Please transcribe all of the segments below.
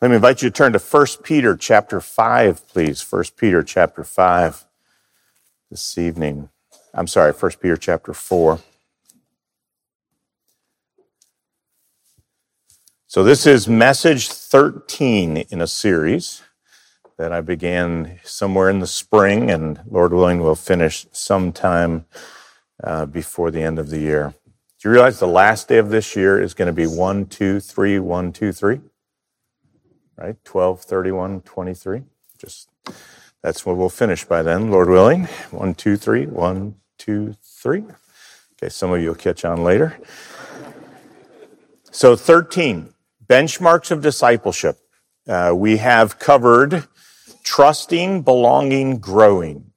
Let me invite you to turn to 1 Peter chapter 5, please. 1 Peter chapter 5 this evening. I'm sorry, 1 Peter chapter 4. So this is message 13 in a series that I began somewhere in the spring, and Lord willing, we'll finish sometime uh, before the end of the year. Do you realize the last day of this year is going to be 1, 2, 3, 1, 2, 3? Right? 12, 31, 23. Just that's what we'll finish by then, Lord willing. One, two, three. One, two, three. Okay, some of you will catch on later. So, 13, benchmarks of discipleship. Uh, we have covered trusting, belonging, growing.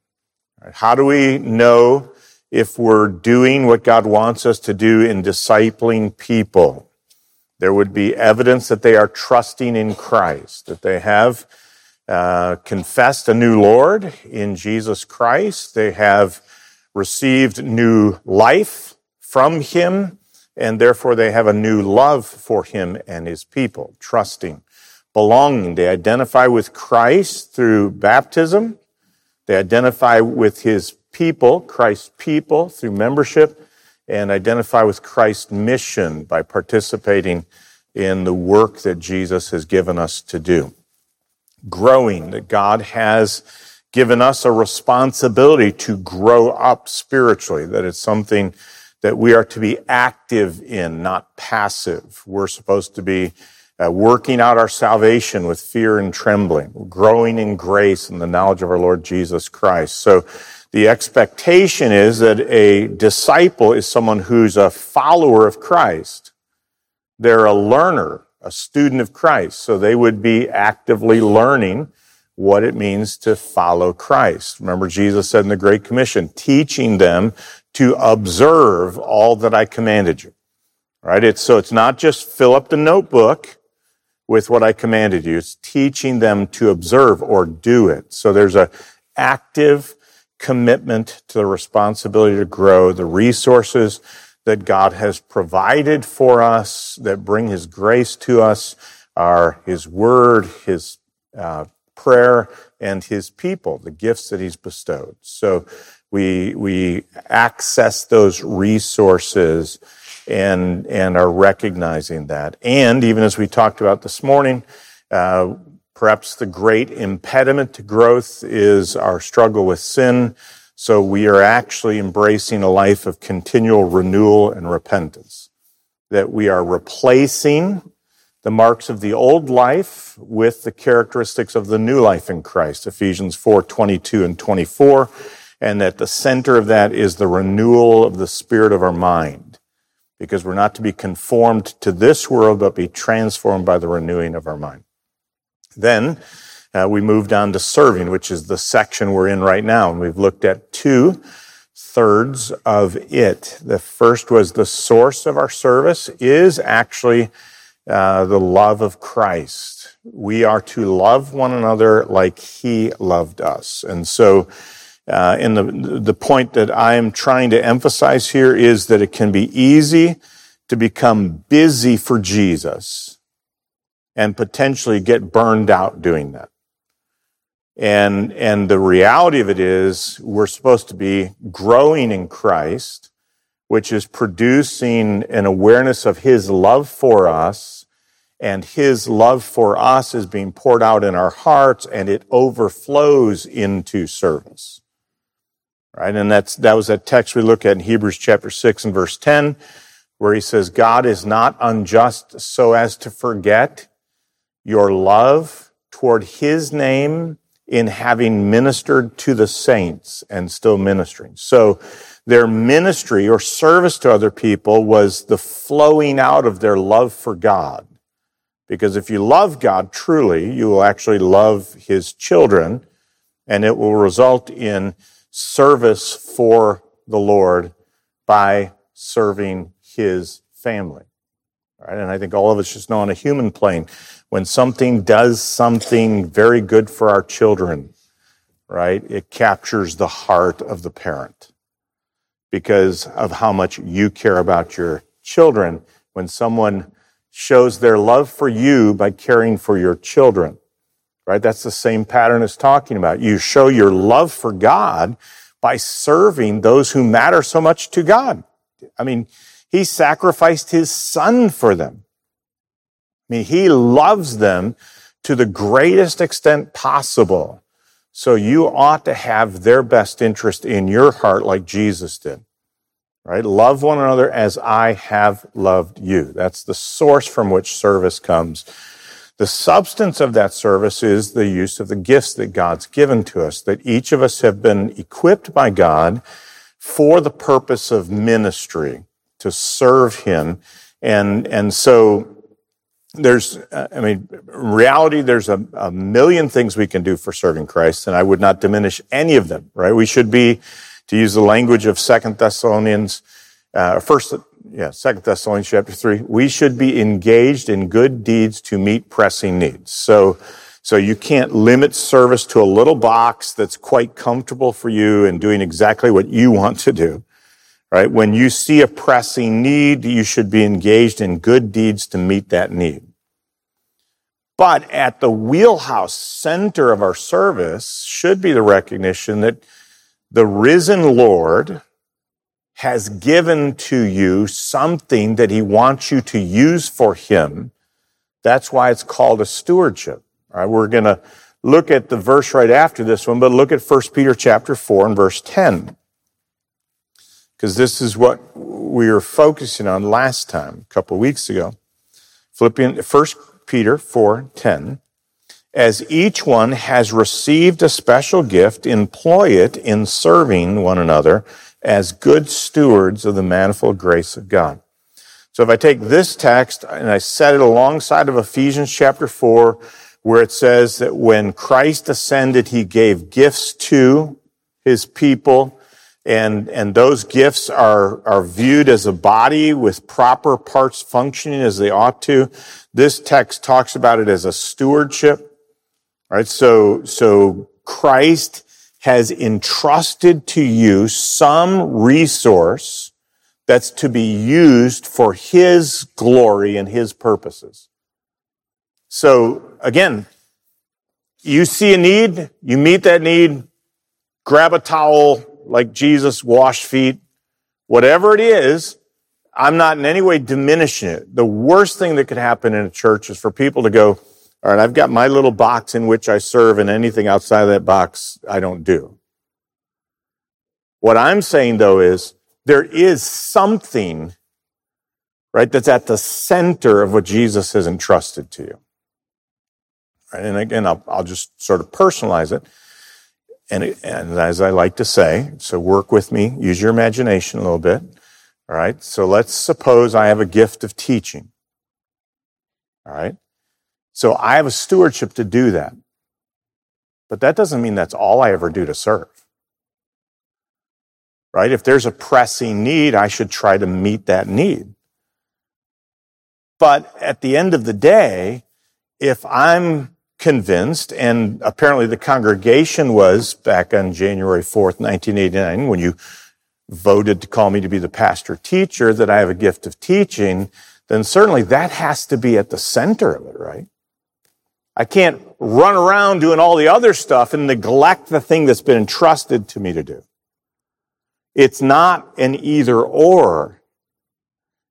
How do we know if we're doing what God wants us to do in discipling people? There would be evidence that they are trusting in Christ, that they have uh, confessed a new Lord in Jesus Christ. They have received new life from Him, and therefore they have a new love for Him and His people, trusting, belonging. They identify with Christ through baptism. They identify with His people, Christ's people, through membership and identify with Christ's mission by participating in the work that Jesus has given us to do. Growing, that God has given us a responsibility to grow up spiritually, that it's something that we are to be active in, not passive. We're supposed to be uh, working out our salvation with fear and trembling, growing in grace and the knowledge of our Lord Jesus Christ. So the expectation is that a disciple is someone who's a follower of Christ. They're a learner, a student of Christ. So they would be actively learning what it means to follow Christ. Remember, Jesus said in the Great Commission, teaching them to observe all that I commanded you. Right? It's, so it's not just fill up the notebook with what I commanded you. It's teaching them to observe or do it. So there's a active commitment to the responsibility to grow, the resources that God has provided for us that bring His grace to us are His Word, His uh, prayer, and His people, the gifts that He's bestowed. So we we access those resources and and are recognizing that. And even as we talked about this morning. Uh, Perhaps the great impediment to growth is our struggle with sin. So we are actually embracing a life of continual renewal and repentance. That we are replacing the marks of the old life with the characteristics of the new life in Christ. Ephesians 4, 22 and 24. And that the center of that is the renewal of the spirit of our mind. Because we're not to be conformed to this world, but be transformed by the renewing of our mind. Then uh, we moved on to serving, which is the section we're in right now. And we've looked at two thirds of it. The first was the source of our service is actually uh, the love of Christ. We are to love one another like He loved us. And so, uh, in the the point that I am trying to emphasize here is that it can be easy to become busy for Jesus and potentially get burned out doing that. And, and the reality of it is we're supposed to be growing in Christ, which is producing an awareness of his love for us and his love for us is being poured out in our hearts and it overflows into service. Right? And that's, that was that text we look at in Hebrews chapter 6 and verse 10, where he says, God is not unjust so as to forget your love toward his name in having ministered to the saints and still ministering. So their ministry or service to other people was the flowing out of their love for God. Because if you love God truly, you will actually love his children and it will result in service for the Lord by serving his family. Right? And I think all of us just know on a human plane, when something does something very good for our children, right, it captures the heart of the parent because of how much you care about your children. When someone shows their love for you by caring for your children. Right? That's the same pattern as talking about. You show your love for God by serving those who matter so much to God. I mean, he sacrificed his son for them. I mean, he loves them to the greatest extent possible. So you ought to have their best interest in your heart like Jesus did. Right? Love one another as I have loved you. That's the source from which service comes. The substance of that service is the use of the gifts that God's given to us, that each of us have been equipped by God for the purpose of ministry, to serve Him. And, and so there's, I mean, reality, there's a, a million things we can do for serving Christ, and I would not diminish any of them, right? We should be, to use the language of Second Thessalonians, uh, first, yeah, Second Thessalonians chapter three, we should be engaged in good deeds to meet pressing needs. So, so you can't limit service to a little box that's quite comfortable for you and doing exactly what you want to do right? When you see a pressing need, you should be engaged in good deeds to meet that need. But at the wheelhouse center of our service should be the recognition that the risen Lord has given to you something that he wants you to use for him. That's why it's called a stewardship. All right, we're going to look at the verse right after this one, but look at 1 Peter chapter 4 and verse 10 because this is what we were focusing on last time, a couple of weeks ago. Philippians, 1 Peter 4, 10. As each one has received a special gift, employ it in serving one another as good stewards of the manifold grace of God. So if I take this text and I set it alongside of Ephesians chapter 4, where it says that when Christ ascended, he gave gifts to his people and, and those gifts are, are viewed as a body with proper parts functioning as they ought to. This text talks about it as a stewardship, right? So, so Christ has entrusted to you some resource that's to be used for his glory and his purposes. So again, you see a need, you meet that need, grab a towel, like Jesus washed feet, whatever it is, I'm not in any way diminishing it. The worst thing that could happen in a church is for people to go, all right, I've got my little box in which I serve and anything outside of that box I don't do. What I'm saying though is there is something, right, that's at the center of what Jesus has entrusted to you. Right? And again, I'll, I'll just sort of personalize it. And, and as I like to say, so work with me, use your imagination a little bit. All right. So let's suppose I have a gift of teaching. All right. So I have a stewardship to do that. But that doesn't mean that's all I ever do to serve. Right? If there's a pressing need, I should try to meet that need. But at the end of the day, if I'm convinced, and apparently the congregation was back on January 4th, 1989, when you voted to call me to be the pastor teacher, that I have a gift of teaching, then certainly that has to be at the center of it, right? I can't run around doing all the other stuff and neglect the thing that's been entrusted to me to do. It's not an either or.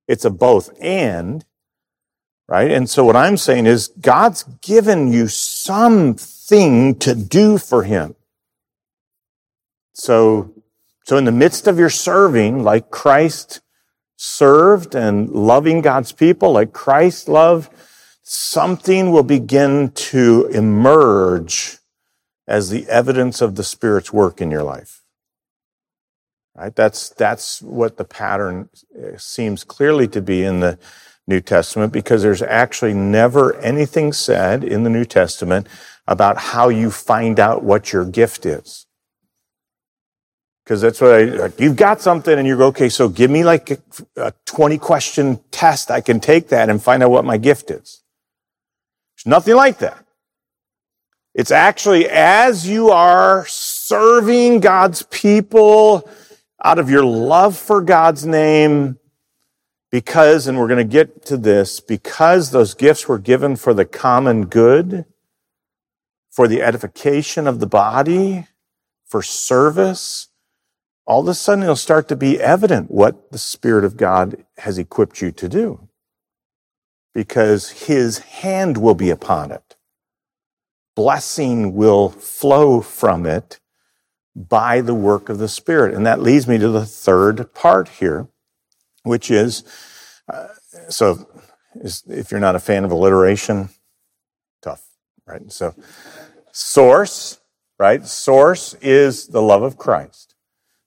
It's a both and right? And so what I'm saying is God's given you something to do for him. So, so in the midst of your serving, like Christ served and loving God's people, like Christ loved, something will begin to emerge as the evidence of the Spirit's work in your life. Right? That's, that's what the pattern uh, seems clearly to be in the New Testament because there's actually never anything said in the New Testament about how you find out what your gift is. Because that's what I, you've got something and you go, okay, so give me like a, a 20 question test. I can take that and find out what my gift is. There's nothing like that. It's actually as you are serving God's people out of your love for God's name, Because, and we're going to get to this, because those gifts were given for the common good, for the edification of the body, for service, all of a sudden it'll start to be evident what the Spirit of God has equipped you to do. Because His hand will be upon it. Blessing will flow from it by the work of the Spirit. And that leads me to the third part here, which is, uh, so is, if you're not a fan of alliteration, tough, right? So source, right? Source is the love of Christ.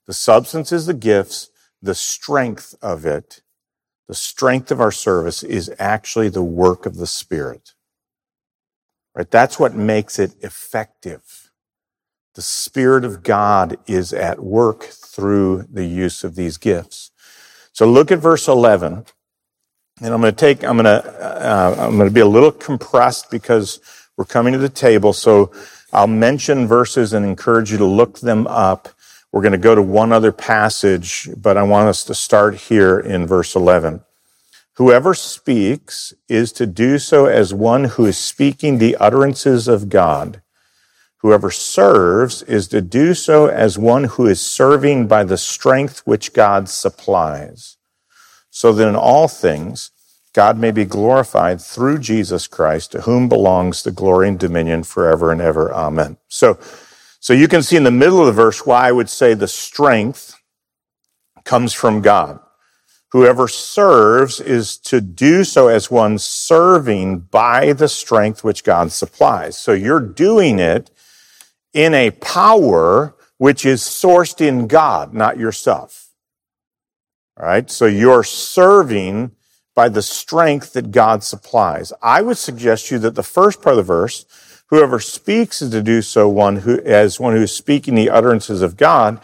The substance is the gifts. The strength of it, the strength of our service is actually the work of the Spirit. Right? That's what makes it effective. The Spirit of God is at work through the use of these gifts. So look at verse 11. And I'm going to take, I'm going to, uh, I'm going to be a little compressed because we're coming to the table. So I'll mention verses and encourage you to look them up. We're going to go to one other passage, but I want us to start here in verse 11. Whoever speaks is to do so as one who is speaking the utterances of God. Whoever serves is to do so as one who is serving by the strength which God supplies. So that in all things, God may be glorified through Jesus Christ, to whom belongs the glory and dominion forever and ever. Amen. So, so you can see in the middle of the verse why I would say the strength comes from God. Whoever serves is to do so as one serving by the strength which God supplies. So you're doing it in a power which is sourced in God, not yourself. All right. So you're serving by the strength that God supplies. I would suggest you that the first part of the verse, Whoever speaks is to do so one who, as one who is speaking the utterances of God.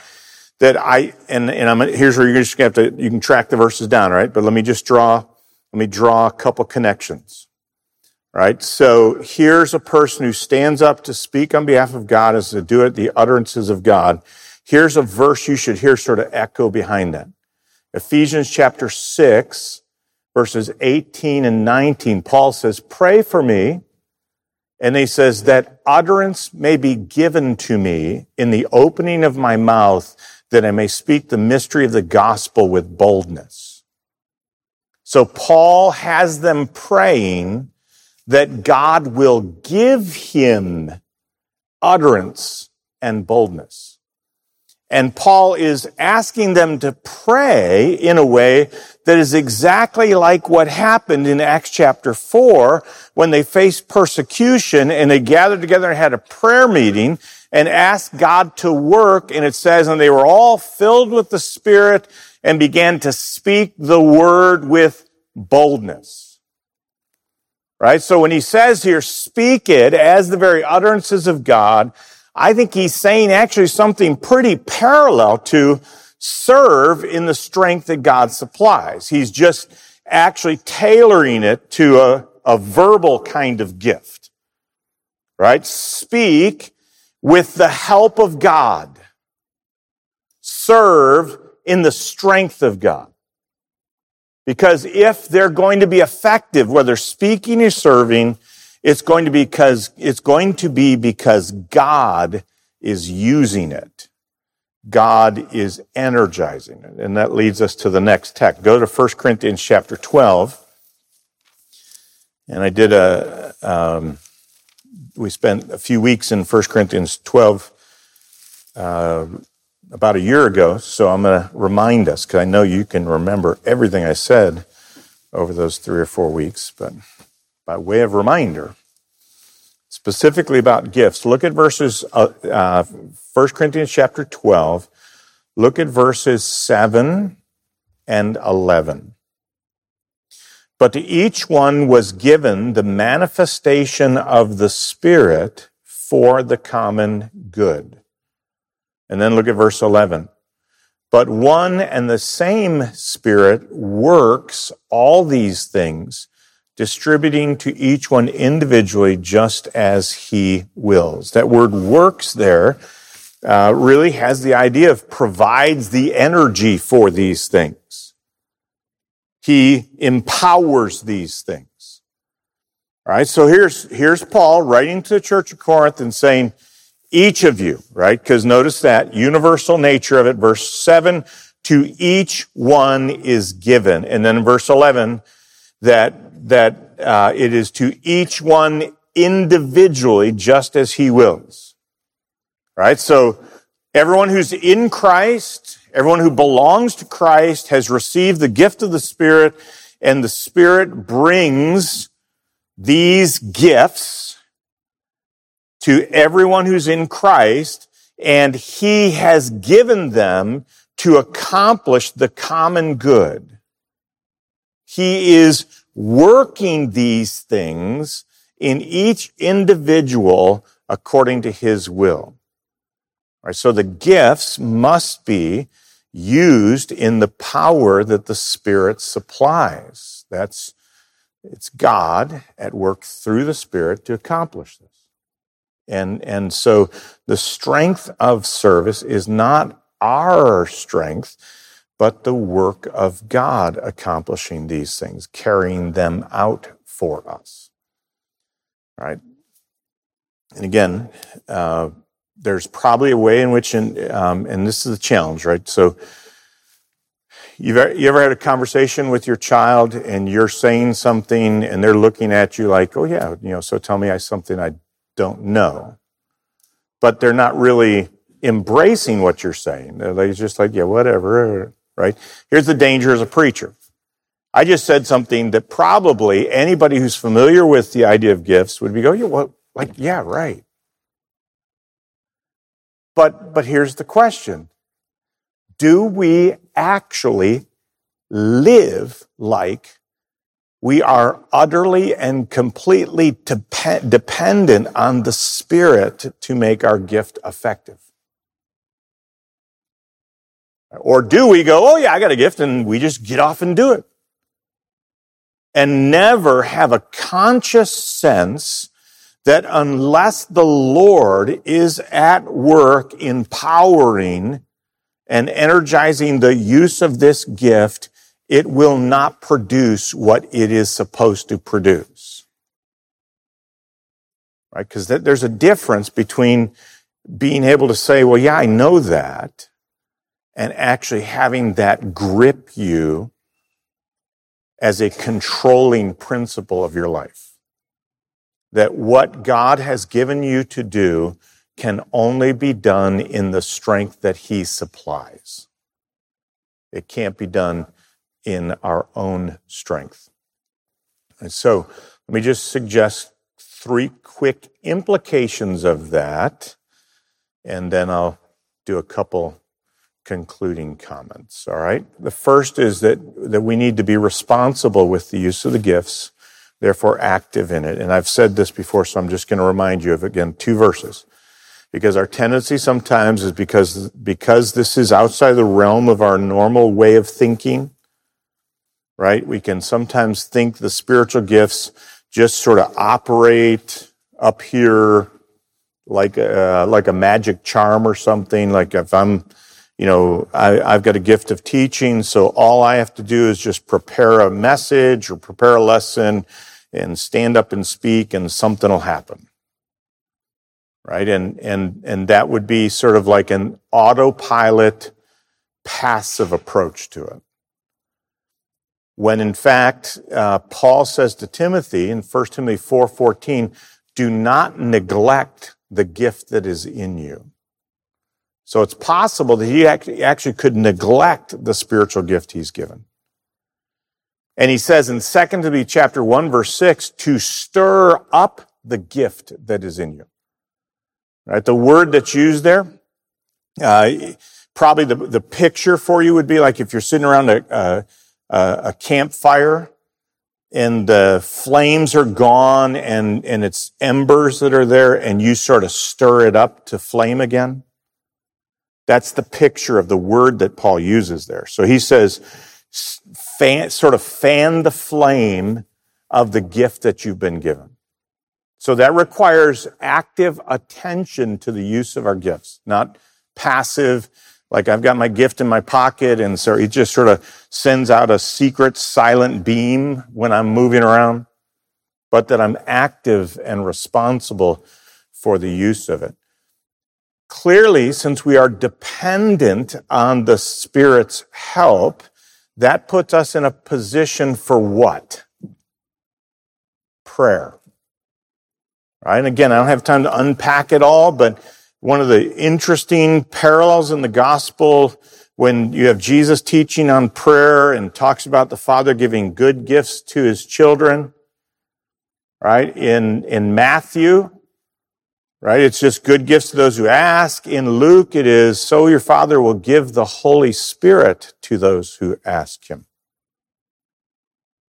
That I, and, and I'm, here's where you're just gonna have to, you can track the verses down, right? But let me just draw, let me draw a couple connections. Right? So here's a person who stands up to speak on behalf of God as to do it, the utterances of God. Here's a verse you should hear sort of echo behind that. Ephesians chapter 6, verses 18 and 19. Paul says, pray for me and he says that utterance may be given to me in the opening of my mouth that I may speak the mystery of the gospel with boldness. So Paul has them praying that God will give him utterance and boldness. And Paul is asking them to pray in a way that is exactly like what happened in Acts chapter 4 when they faced persecution and they gathered together and had a prayer meeting and asked God to work. And it says, and they were all filled with the Spirit and began to speak the word with boldness. Right? So when he says here, speak it as the very utterances of God, I think he's saying actually something pretty parallel to serve in the strength that God supplies. He's just actually tailoring it to a, a verbal kind of gift. Right? Speak with the help of God. Serve in the strength of God. Because if they're going to be effective, whether speaking or serving, it's going to be because, it's going to be because God is using it. God is energizing it. And that leads us to the next text. Go to 1 Corinthians chapter 12. And I did a, um, we spent a few weeks in 1 Corinthians 12 uh, about a year ago. So I'm going to remind us, because I know you can remember everything I said over those three or four weeks. But by way of reminder, specifically about gifts, look at verses, uh, uh, 1 Corinthians chapter 12. Look at verses 7 and 11. But to each one was given the manifestation of the Spirit for the common good. And then look at verse 11. But one and the same Spirit works all these things, distributing to each one individually just as he wills. That word works there uh, really has the idea of provides the energy for these things. He empowers these things. All right. So here's, here's Paul writing to the church of Corinth and saying, each of you, right? Because notice that universal nature of it, verse seven, to each one is given. And then verse 11, that, that, uh, it is to each one individually, just as he wills. Right? So everyone who's in Christ, everyone who belongs to Christ has received the gift of the Spirit, and the Spirit brings these gifts to everyone who's in Christ, and he has given them to accomplish the common good. He is working these things in each individual according to his will. All right, so the gifts must be used in the power that the Spirit supplies. That's, it's God at work through the Spirit to accomplish this. And, and so the strength of service is not our strength, but the work of God accomplishing these things, carrying them out for us. Right. And again, uh, there's probably a way in which, in, um, and this is the challenge, right? So, you've you ever had a conversation with your child and you're saying something and they're looking at you like, oh yeah, you know, so tell me I something I don't know. But they're not really embracing what you're saying. They're just like, yeah, whatever, right? Here's the danger as a preacher. I just said something that probably anybody who's familiar with the idea of gifts would be going, yeah, well, like, yeah, right. But, but here's the question. Do we actually live like we are utterly and completely dep- dependent on the Spirit to make our gift effective? Or do we go, oh yeah, I got a gift and we just get off and do it? And never have a conscious sense that unless the Lord is at work empowering and energizing the use of this gift, it will not produce what it is supposed to produce. Right? Because there's a difference between being able to say, well, yeah, I know that, and actually having that grip you as a controlling principle of your life that what God has given you to do can only be done in the strength that He supplies. It can't be done in our own strength. And so let me just suggest three quick implications of that, and then I'll do a couple concluding comments. All right. The first is that, that we need to be responsible with the use of the gifts therefore active in it. And I've said this before, so I'm just going to remind you of again two verses. Because our tendency sometimes is because, because this is outside the realm of our normal way of thinking, right? We can sometimes think the spiritual gifts just sort of operate up here like a, like a magic charm or something. Like if I'm, you know, I, I've got a gift of teaching, so all I have to do is just prepare a message or prepare a lesson and stand up and speak and something will happen. Right? And, and, and that would be sort of like an autopilot passive approach to it. When in fact, uh, Paul says to Timothy in 1 Timothy 4.14, do not neglect the gift that is in you. So it's possible that he actually could neglect the spiritual gift he's given. And he says in 2 Timothy chapter 1 verse 6, to stir up the gift that is in you. Right? The word that's used there, uh, probably the, the picture for you would be like if you're sitting around a, a, a campfire and the flames are gone and, and it's embers that are there and you sort of stir it up to flame again. That's the picture of the word that Paul uses there. So he says, fan, sort of fan the flame of the gift that you've been given. So that requires active attention to the use of our gifts, not passive, like I've got my gift in my pocket and so it just sort of sends out a secret silent beam when I'm moving around, but that I'm active and responsible for the use of it. Clearly, since we are dependent on the Spirit's help, that puts us in a position for what? Prayer. Right? And again, I don't have time to unpack it all, but one of the interesting parallels in the gospel when you have Jesus teaching on prayer and talks about the Father giving good gifts to his children, right? In, in Matthew, right? It's just good gifts to those who ask. In Luke, it is so your Father will give the Holy Spirit to those who ask him.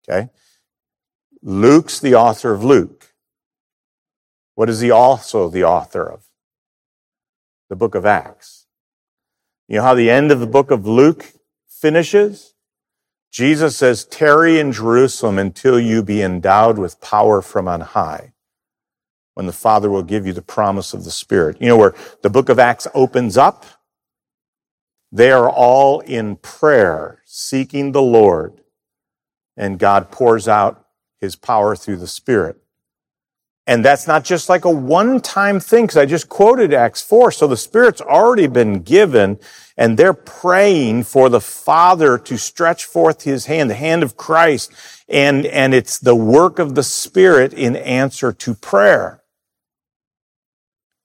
Okay? Luke's the author of Luke. What is he also the author of? The book of Acts. You know how the end of the book of Luke finishes? Jesus says, tarry in Jerusalem until you be endowed with power from on high when the Father will give you the promise of the Spirit. You know, where the book of Acts opens up, they are all in prayer, seeking the Lord, and God pours out his power through the Spirit. And that's not just like a one-time thing, because I just quoted Acts 4. So the Spirit's already been given, and they're praying for the Father to stretch forth his hand, the hand of Christ, and, and it's the work of the Spirit in answer to prayer.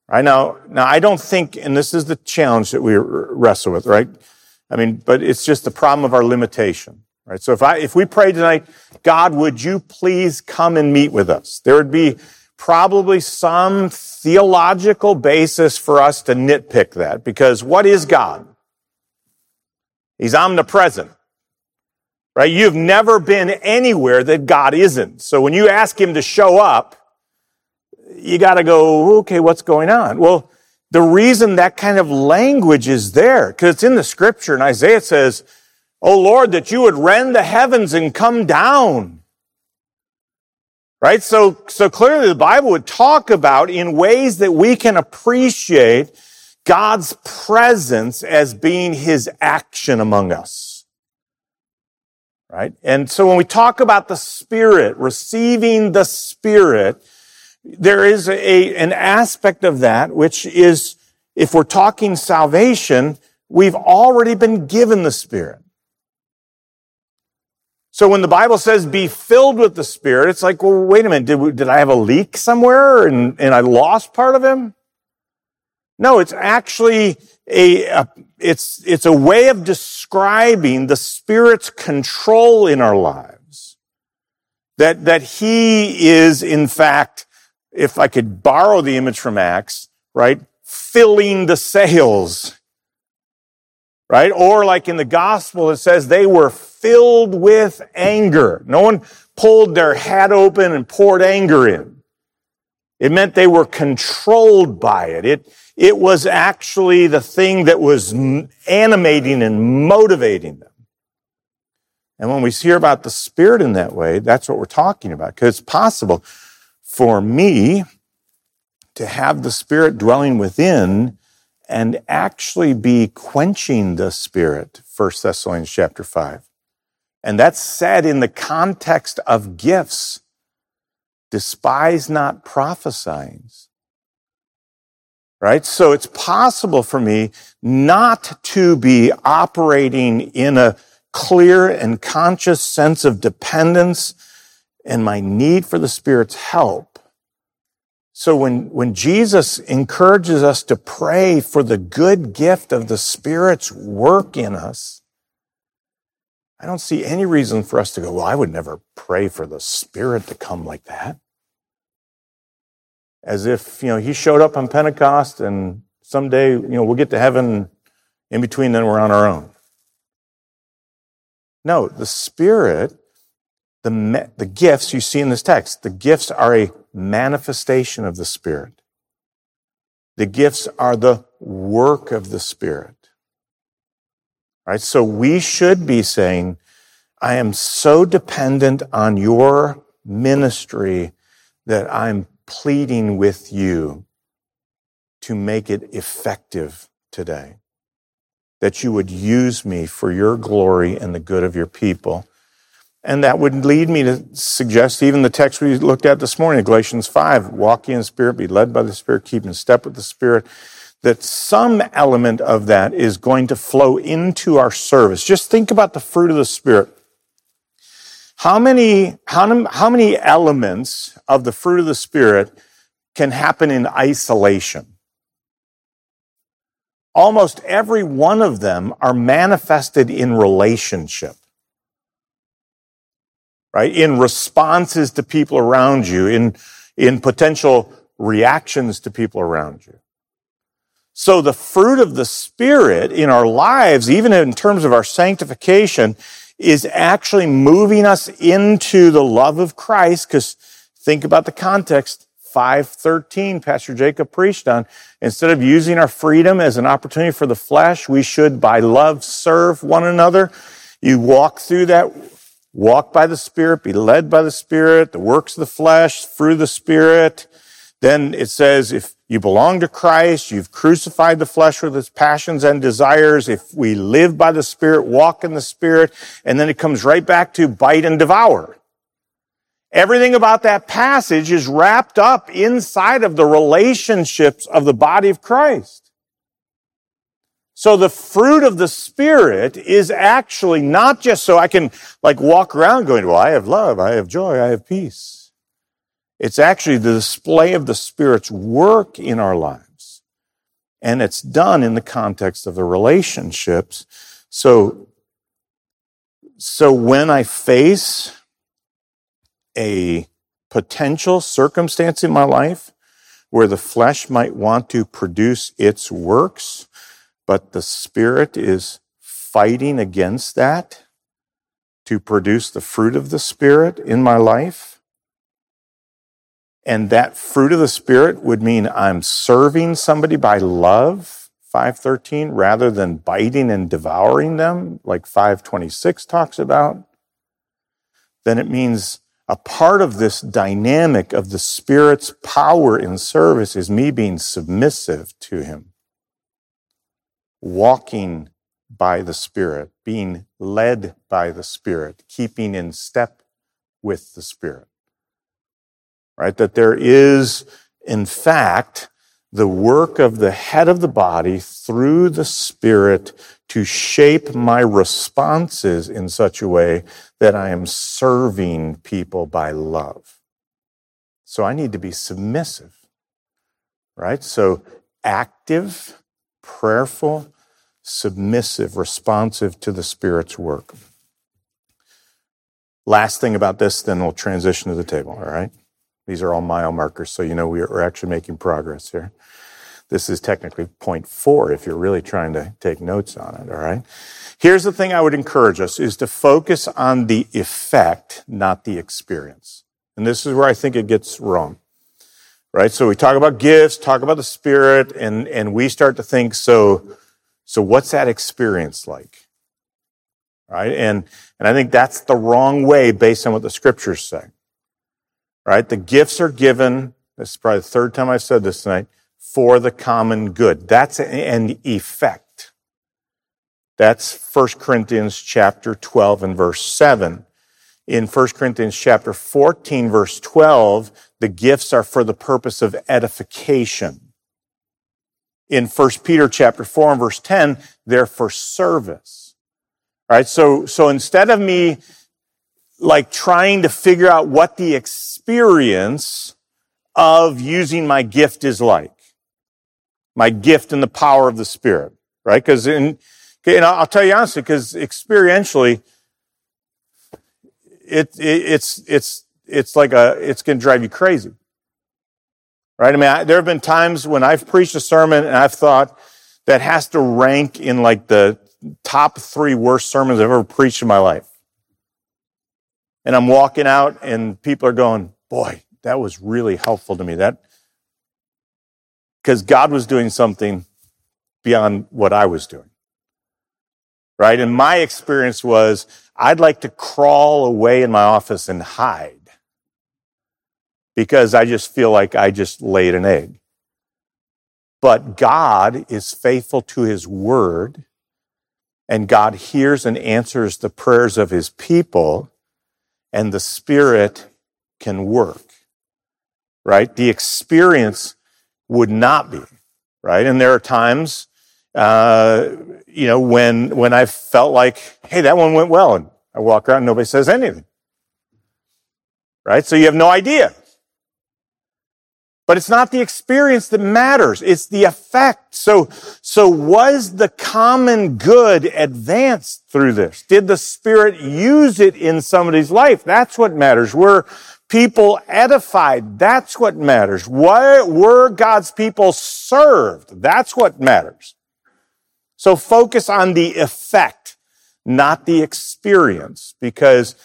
Right now, now I don't think, and this is the challenge that we wrestle with, right? I mean, but it's just the problem of our limitation, right? So if I, if we pray tonight, God, would you please come and meet with us? There would be probably some theological basis for us to nitpick that because what is God? He's omnipresent, right? You've never been anywhere that God isn't. So when you ask him to show up, you got to go, okay, what's going on? Well, the reason that kind of language is there, because it's in the scripture, and Isaiah says, Oh Lord, that you would rend the heavens and come down. Right? So, so clearly the Bible would talk about in ways that we can appreciate God's presence as being his action among us. Right? And so when we talk about the Spirit, receiving the Spirit, there is a, an aspect of that which is, if we're talking salvation, we've already been given the Spirit. So when the Bible says be filled with the Spirit, it's like, well, wait a minute, did, did I have a leak somewhere and, and I lost part of Him? No, it's actually a, a, it's, it's a way of describing the Spirit's control in our lives. That, that He is, in fact, if I could borrow the image from Acts, right? Filling the sails, right? Or like in the gospel, it says they were filled with anger. No one pulled their hat open and poured anger in. It meant they were controlled by it. It, it was actually the thing that was animating and motivating them. And when we hear about the Spirit in that way, that's what we're talking about, because it's possible for me to have the Spirit dwelling within and actually be quenching the Spirit, 1 Thessalonians chapter 5. And that's said in the context of gifts. Despise not prophesying. Right? So it's possible for me not to be operating in a clear and conscious sense of dependence and my need for the Spirit's help. So when, when Jesus encourages us to pray for the good gift of the Spirit's work in us, I don't see any reason for us to go, well, I would never pray for the Spirit to come like that. As if, you know, he showed up on Pentecost and someday, you know, we'll get to heaven. In between, then we're on our own. No, the Spirit the, the gifts you see in this text, the gifts are a manifestation of the Spirit. The gifts are the work of the Spirit. Right? So we should be saying, I am so dependent on your ministry that I'm pleading with you to make it effective today. that you would use me for your glory and the good of your people. And that would lead me to suggest even the text we looked at this morning, Galatians 5, walk in Spirit, be led by the Spirit, keep in step with the Spirit, that some element of that is going to flow into our service. Just think about the fruit of the Spirit. How many, how, how many elements of the fruit of the Spirit can happen in isolation? Almost every one of them are manifested in relationship. Right? In responses to people around you, in, in potential reactions to people around you. So the fruit of the Spirit in our lives, even in terms of our sanctification, is actually moving us into the love of Christ. Because think about the context. 513, Pastor Jacob preached on. Instead of using our freedom as an opportunity for the flesh, we should by love serve one another. You walk through that, walk by the Spirit, be led by the Spirit, the works of the flesh, through the Spirit. Then it says, if you belong to Christ, you've crucified the flesh with its passions and desires. If we live by the Spirit, walk in the Spirit, and then it comes right back to bite and devour. Everything about that passage is wrapped up inside of the relationships of the body of Christ. So the fruit of the Spirit is actually not just so I can like walk around going, well, I have love, I have joy, I have peace. It's actually the display of the Spirit's work in our lives. And it's done in the context of the relationships. So, so when I face a potential circumstance in my life where the flesh might want to produce its works, but the Spirit is fighting against that to produce the fruit of the Spirit in my life, and that fruit of the Spirit would mean I'm serving somebody by love, 513, rather than biting and devouring them, like 526 talks about. Then it means a part of this dynamic of the Spirit's power in service is me being submissive to Him, walking by the Spirit, being led by the Spirit, keeping in step with the Spirit right? That there is, in fact, the work of the head of the body through the Spirit to shape my responses in such a way that I am serving people by love. So I need to be submissive, right? So active, prayerful, submissive, responsive to the Spirit's work. Last thing about this, then we'll transition to the table, all right? These are all mile markers, so you know we're actually making progress here. This is technically point four if you're really trying to take notes on it, all right? Here's the thing I would encourage us is to focus on the effect, not the experience. And this is where I think it gets wrong. Right? So we talk about gifts, talk about the spirit, and, and we start to think, so, so what's that experience like? Right? And, and I think that's the wrong way based on what the scriptures say right? The gifts are given, this is probably the third time I've said this tonight, for the common good. That's an effect. That's 1 Corinthians chapter 12 and verse 7. In 1 Corinthians chapter 14 verse 12, the gifts are for the purpose of edification. In 1 Peter chapter 4 and verse 10, they're for service. All right? So, so instead of me like trying to figure out what the experience of using my gift is like. My gift and the power of the Spirit, right? Because in, and I'll tell you honestly, because experientially, it, it, it's, it's, it's like a, it's going to drive you crazy. Right? I mean, I, there have been times when I've preached a sermon and I've thought that has to rank in like the top three worst sermons I've ever preached in my life and I'm walking out and people are going, boy, that was really helpful to me. That, because God was doing something beyond what I was doing. Right? And my experience was I'd like to crawl away in my office and hide because I just feel like I just laid an egg. But God is faithful to his word and God hears and answers the prayers of his people and the Spirit can work, right? The experience would not be, right? And there are times, uh, you know, when, when I felt like, hey, that one went well. And I walk around and nobody says anything, right? So you have no idea. But it's not the experience that matters. It's the effect. So, so was the common good advanced through this? Did the Spirit use it in somebody's life? That's what matters. Were people edified? That's what matters. Why were God's people served? That's what matters. So focus on the effect, not the experience, because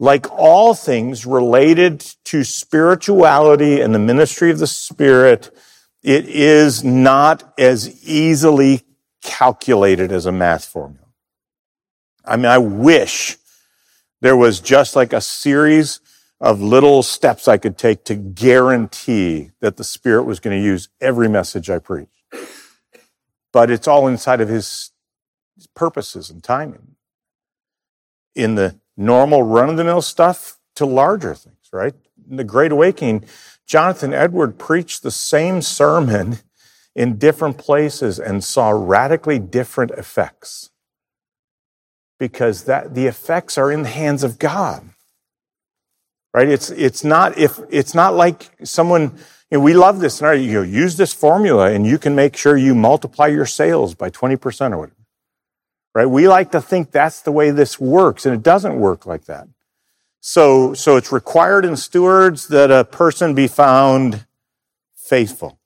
like all things related to spirituality and the ministry of the Spirit, it is not as easily calculated as a math formula. I mean, I wish there was just like a series of little steps I could take to guarantee that the Spirit was going to use every message I preach. But it's all inside of His purposes and timing. In the normal run of the mill stuff to larger things, right? In the Great Awakening, Jonathan Edward preached the same sermon in different places and saw radically different effects because that the effects are in the hands of God. Right? It's it's not if it's not like someone you know, we love this and you know, use this formula and you can make sure you multiply your sales by 20% or whatever right? We like to think that's the way this works, and it doesn't work like that. So, so it's required in stewards that a person be found faithful,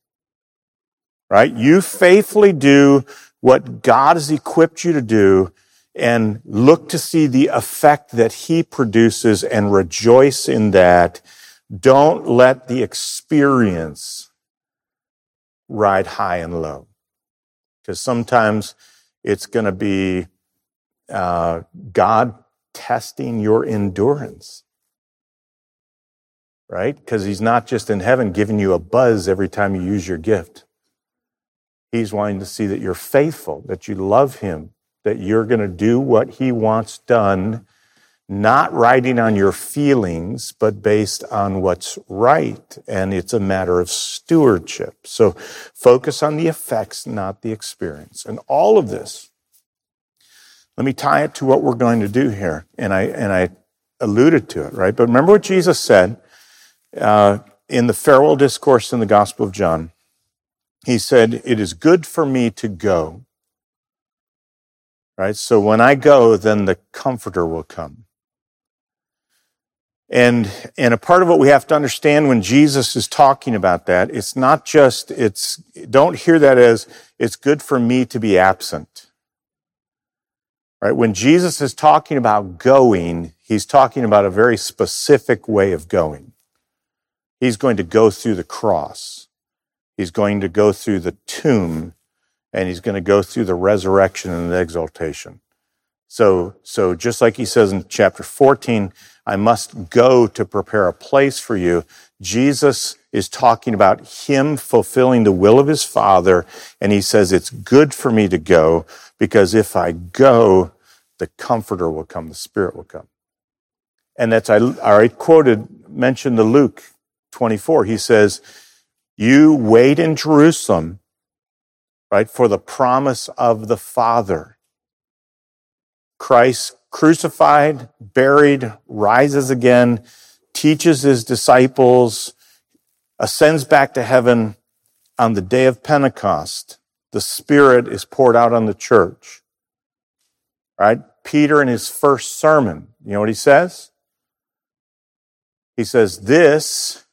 right? You faithfully do what God has equipped you to do and look to see the effect that he produces and rejoice in that. Don't let the experience ride high and low. Because sometimes it's going to be uh, God testing your endurance, right? Because He's not just in heaven giving you a buzz every time you use your gift. He's wanting to see that you're faithful, that you love Him, that you're going to do what He wants done, not riding on your feelings, but based on what's right. And it's a matter of stewardship. So focus on the effects, not the experience. And all of this, let me tie it to what we're going to do here. And I, and I alluded to it, right? But remember what Jesus said uh, in the farewell discourse in the Gospel of John. He said, It is good for me to go. Right? So when I go, then the comforter will come. And, and a part of what we have to understand when Jesus is talking about that, it's not just, it's, don't hear that as, it's good for me to be absent. Right? When Jesus is talking about going, he's talking about a very specific way of going. He's going to go through the cross. He's going to go through the tomb and he's going to go through the resurrection and the exaltation. So, so just like he says in chapter 14, I must go to prepare a place for you. Jesus is talking about him fulfilling the will of his father. And he says, it's good for me to go because if I go, the comforter will come, the spirit will come. And that's, I, I quoted, mentioned the Luke 24. He says, you wait in Jerusalem, right, for the promise of the Father. Christ crucified, buried, rises again, teaches his disciples, ascends back to heaven on the day of Pentecost. The Spirit is poured out on the church. Right? Peter in his first sermon, you know what he says? He says, This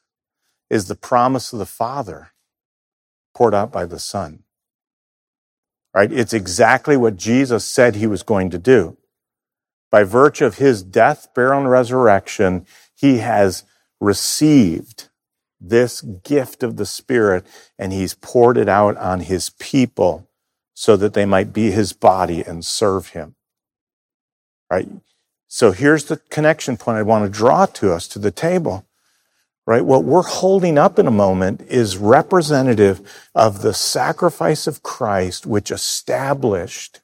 is the promise of the Father poured out by the Son. Right? It's exactly what Jesus said he was going to do. By virtue of his death, burial, and resurrection, he has received this gift of the Spirit and he's poured it out on his people so that they might be his body and serve him. Right? So here's the connection point I want to draw to us to the table. Right? What we're holding up in a moment is representative of the sacrifice of Christ, which established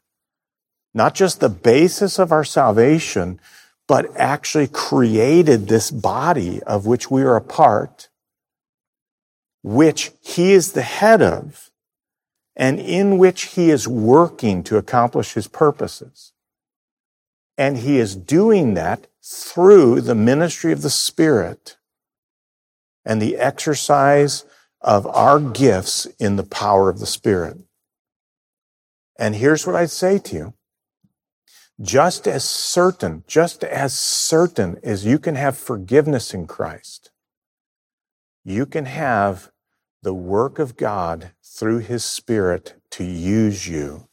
not just the basis of our salvation, but actually created this body of which we are a part, which he is the head of, and in which he is working to accomplish his purposes. And he is doing that through the ministry of the Spirit and the exercise of our gifts in the power of the Spirit. And here's what I'd say to you. Just as certain, just as certain as you can have forgiveness in Christ, you can have the work of God through His Spirit to use you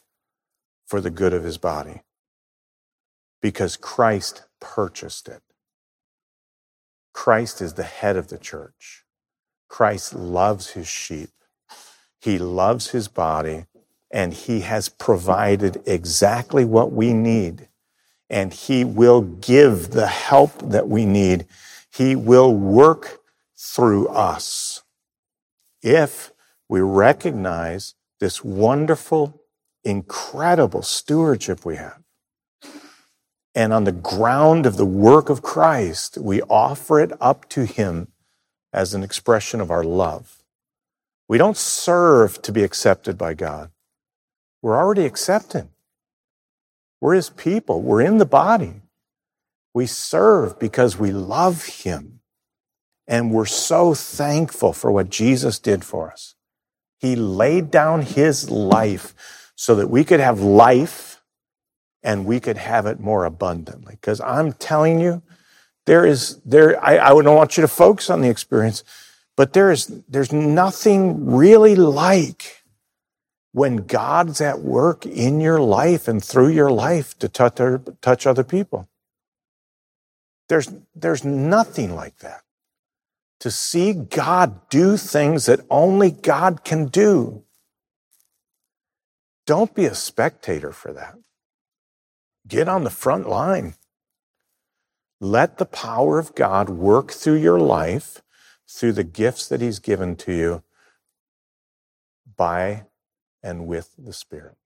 for the good of His body. Because Christ purchased it. Christ is the head of the church. Christ loves his sheep. He loves his body and he has provided exactly what we need. And he will give the help that we need. He will work through us if we recognize this wonderful, incredible stewardship we have. And on the ground of the work of Christ, we offer it up to him as an expression of our love. We don't serve to be accepted by God. We're already accepted. We're his people. We're in the body. We serve because we love him. And we're so thankful for what Jesus did for us. He laid down his life so that we could have life and we could have it more abundantly. Because I'm telling you, there is, there, I, I don't want you to focus on the experience, but there is, there's nothing really like when God's at work in your life and through your life to touch, touch other people. There's, there's nothing like that. To see God do things that only God can do. Don't be a spectator for that. Get on the front line. Let the power of God work through your life, through the gifts that He's given to you by and with the Spirit.